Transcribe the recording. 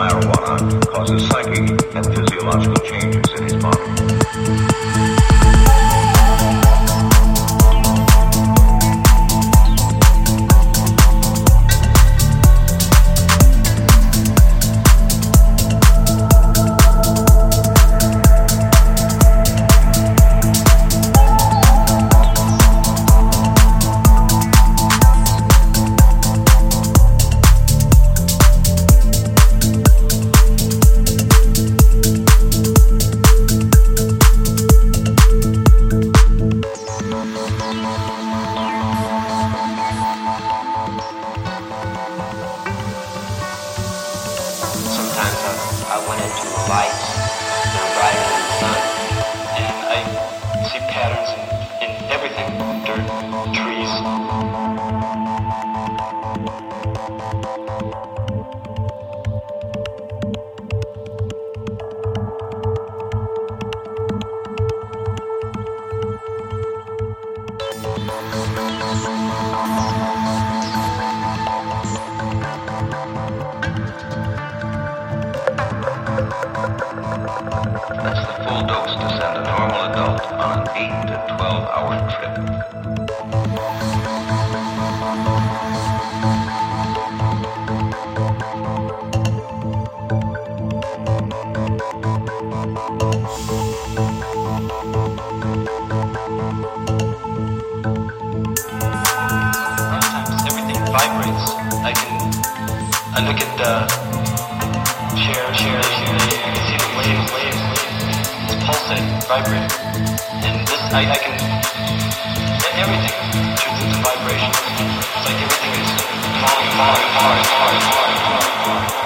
marijuana causes psychic That's the full dose to send a normal adult on an 8 to 12 hour trip. I look at the chair, chair, chair. I can see the waves, waves. It's pulsating, vibrating. And this, I, I can, everything turns into vibration. It's like everything is falling apart, apart, apart, apart, apart.